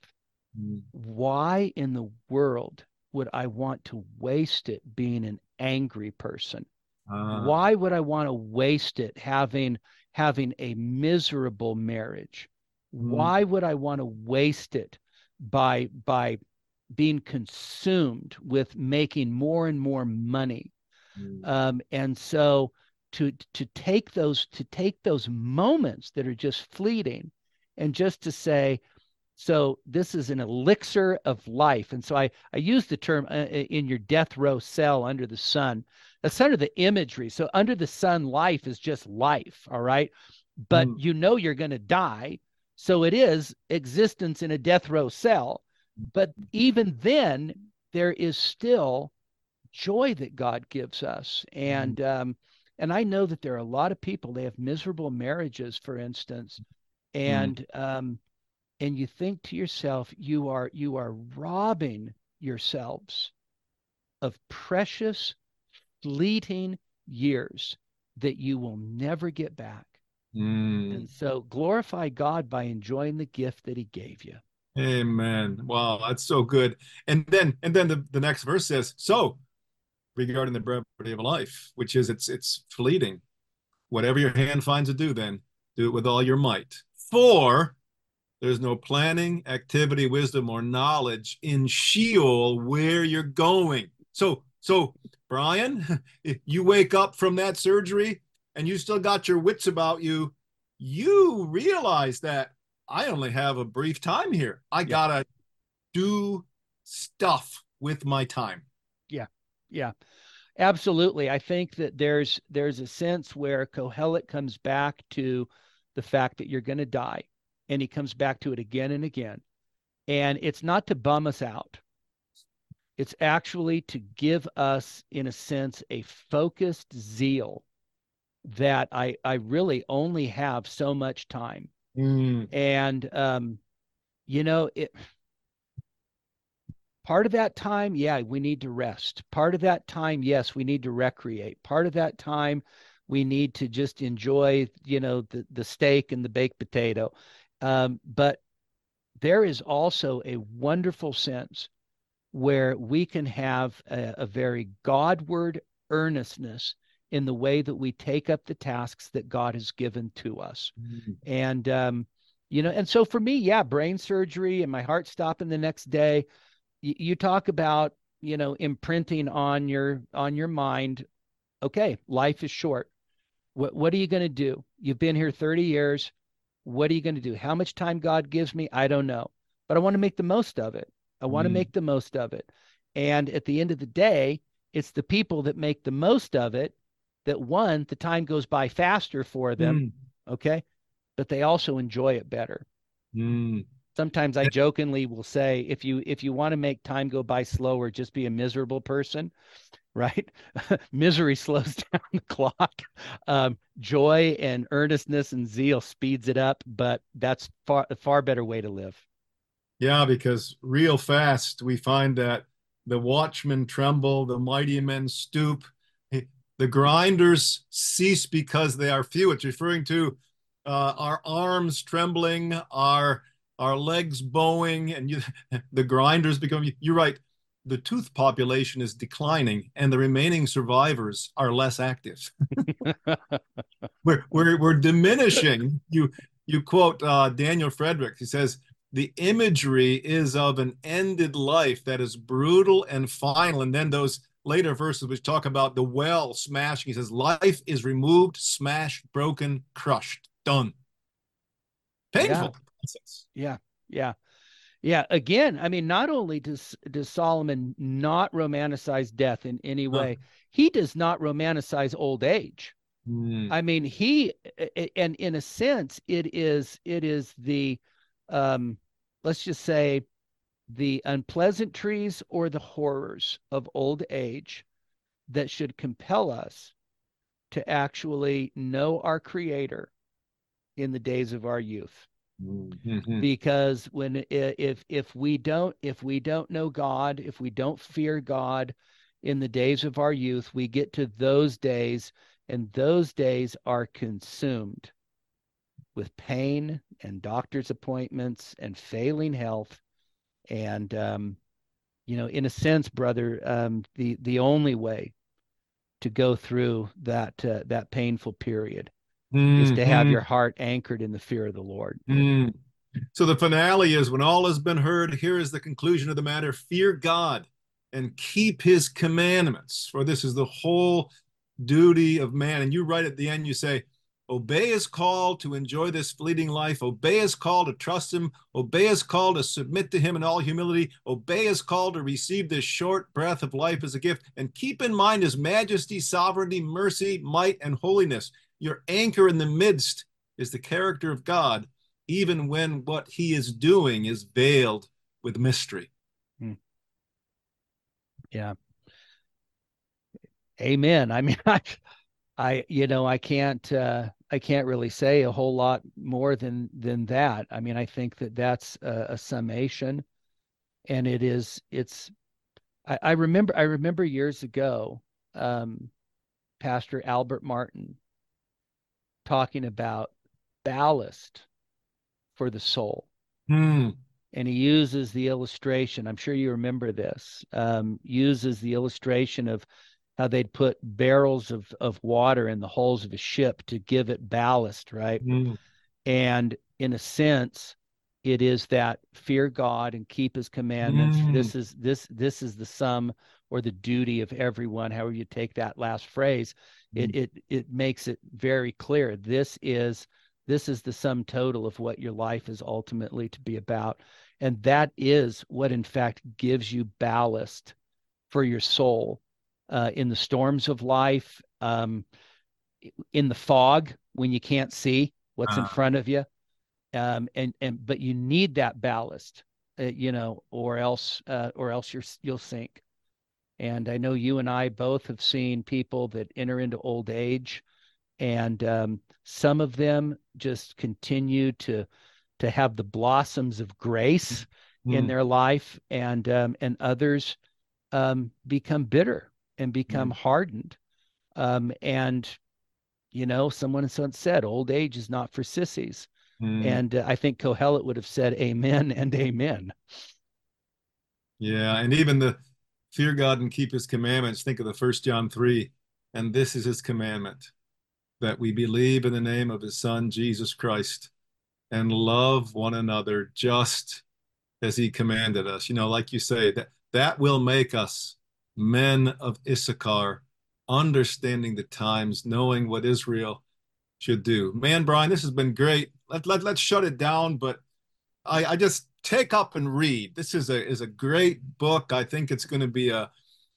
Mm. Why in the world would I want to waste it being an angry person? Ah. why would I want to waste it having having a miserable marriage? Mm. Why would I want to waste it by by being consumed with making more and more money? Mm. Um, and so to to take those to take those moments that are just fleeting and just to say, so this is an elixir of life. And so I I use the term uh, in your death row cell under the sun. That's under the imagery. So under the sun, life is just life. All right. But Mm. you know you're going to die. So it is existence in a death row cell. But even then, there is still joy that God gives us. And um, and I know that there are a lot of people, they have miserable marriages, for instance. And um, and you think to yourself, you are you are robbing yourselves of precious, fleeting years that you will never get back. Mm. And so glorify God by enjoying the gift that he gave you. Amen. Wow, that's so good. And then and then the, the next verse says, so regarding the brevity of life, which is it's it's fleeting. Whatever your hand finds to do, then do it with all your might. For there's no planning, activity, wisdom, or knowledge in Sheol where you're going. So so Brian, if [laughs] you wake up from that surgery and you still got your wits about you, you realize that I only have a brief time here. I Yeah. gotta do stuff with my time. Yeah, Yeah. absolutely. I think that there's there's a sense where Kohelet comes back to the fact that you're going to die, and he comes back to it again and again. And it's not to bum us out. It's actually to give us, in a sense, a focused zeal that I I really only have so much time. Mm, And um, you know, it part of that time, yeah, we need to rest. Part of that time, yes, we need to recreate. Part of that time, we need to just enjoy you know the the steak and the baked potato um, but there is also a wonderful sense where we can have a, a very godward earnestness in the way that we take up the tasks that God has given to us. Mm-hmm. And um, you know, and so for me, yeah, brain surgery and my heart stopping the next day. Y- you talk about you know imprinting on your on your mind. Okay, life is short. What what are you going to do? You've been here 30 years. What are you going to do? How much time God gives me, I don't know, but I want to make the most of it. I want mm. to make the most of it. And at the end of the day, it's the people that make the most of it that one, the time goes by faster for them. Mm. Okay. But they also enjoy it better. Mm. Sometimes I jokingly will say, if you if you want to make time go by slower, just be a miserable person, [laughs] right? [laughs] Misery slows [laughs] down the clock. Um, joy and earnestness and zeal speeds it up, but that's far a far better way to live. Yeah, because real fast we find that the watchmen tremble, the mighty men stoop, the grinders cease because they are few. It's referring to uh, our arms trembling, our our legs bowing, and you, [laughs] the grinders become. You're right. The tooth population is declining, and the remaining survivors are less active. [laughs] we're, we're we're diminishing. You you quote uh, Daniel Frederick. He says the imagery is of an ended life that is brutal and final. And then those later verses which talk about the well smashing, he says, life is removed, smashed, broken, crushed, done. Painful yeah. process. Yeah. Yeah. Yeah. Again, I mean, not only does does Solomon not romanticize death in any way, huh. he does not romanticize old age. Mm. I mean, he and in a sense, it is it is the um let's just say, the unpleasantries or the horrors of old age that should compel us to actually know our creator in the days of our youth mm-hmm. because when if if we don't if we don't know god if we don't fear god in the days of our youth we get to those days and those days are consumed with pain and doctor's appointments and failing health and um, you know in a sense brother um, the the only way to go through that uh, that painful period mm, is to have mm. your heart anchored in the fear of the lord mm. so the finale is when all has been heard here is the conclusion of the matter fear god and keep his commandments for this is the whole duty of man and you write at the end you say Obey his call to enjoy this fleeting life. Obey his call to trust him. Obey his call to submit to him in all humility. Obey his call to receive this short breath of life as a gift. And keep in mind his majesty, sovereignty, mercy, might, and holiness. Your anchor in the midst is the character of God, even when what he is doing is veiled with mystery. Hmm. Yeah. Amen. I mean, [laughs] I, I you know I can't uh, I can't really say a whole lot more than than that. I mean I think that that's a, a summation, and it is it's. I, I, remember I remember years ago, um, Pastor Albert Martin talking about ballast for the soul. Hmm. And he uses the illustration. I'm sure you remember this. Um, uses the illustration of how they'd put barrels of, of water in the hulls of a ship to give it ballast, right? Mm. And in a sense, it is that fear God and keep his commandments. Mm. This is this this is the sum or the duty of everyone, however you take that last phrase. Mm. It it it makes it very clear. This is this is the sum total of what your life is ultimately to be about. And that is what in fact gives you ballast for your soul uh, in the storms of life, um, in the fog when you can't see what's uh. in ah. front of you, um, and and but you need that ballast, uh, you know, or else uh, or else you're you'll sink. And I know you and I both have seen people that enter into old age, and um, some of them just continue to to have the blossoms of grace mm. in their life, and um, and others um, become bitter and become mm. hardened. Um, and you know, someone said, old age is not for sissies. Mm. And uh, I think Kohelet would have said, Amen and Amen. Yeah. And even the fear God and keep his commandments, think of the first John 3. And this is his commandment that we believe in the name of his son, Jesus Christ, and love one another just as he commanded us. You know, like you say, that that will make us men of Issachar, understanding the times, knowing what Israel should do. Man, Brian, this has been great. Let, let, let's shut it down, but I, I just take up and read. This is a is a great book. I think it's going to be a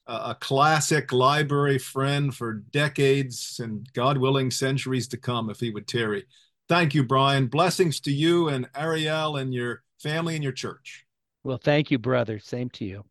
a classic library friend for decades and God willing centuries to come if he would tarry. Thank you, Brian. Blessings to you and Ariel and your family and your church. Well, thank you, brother. Same to you.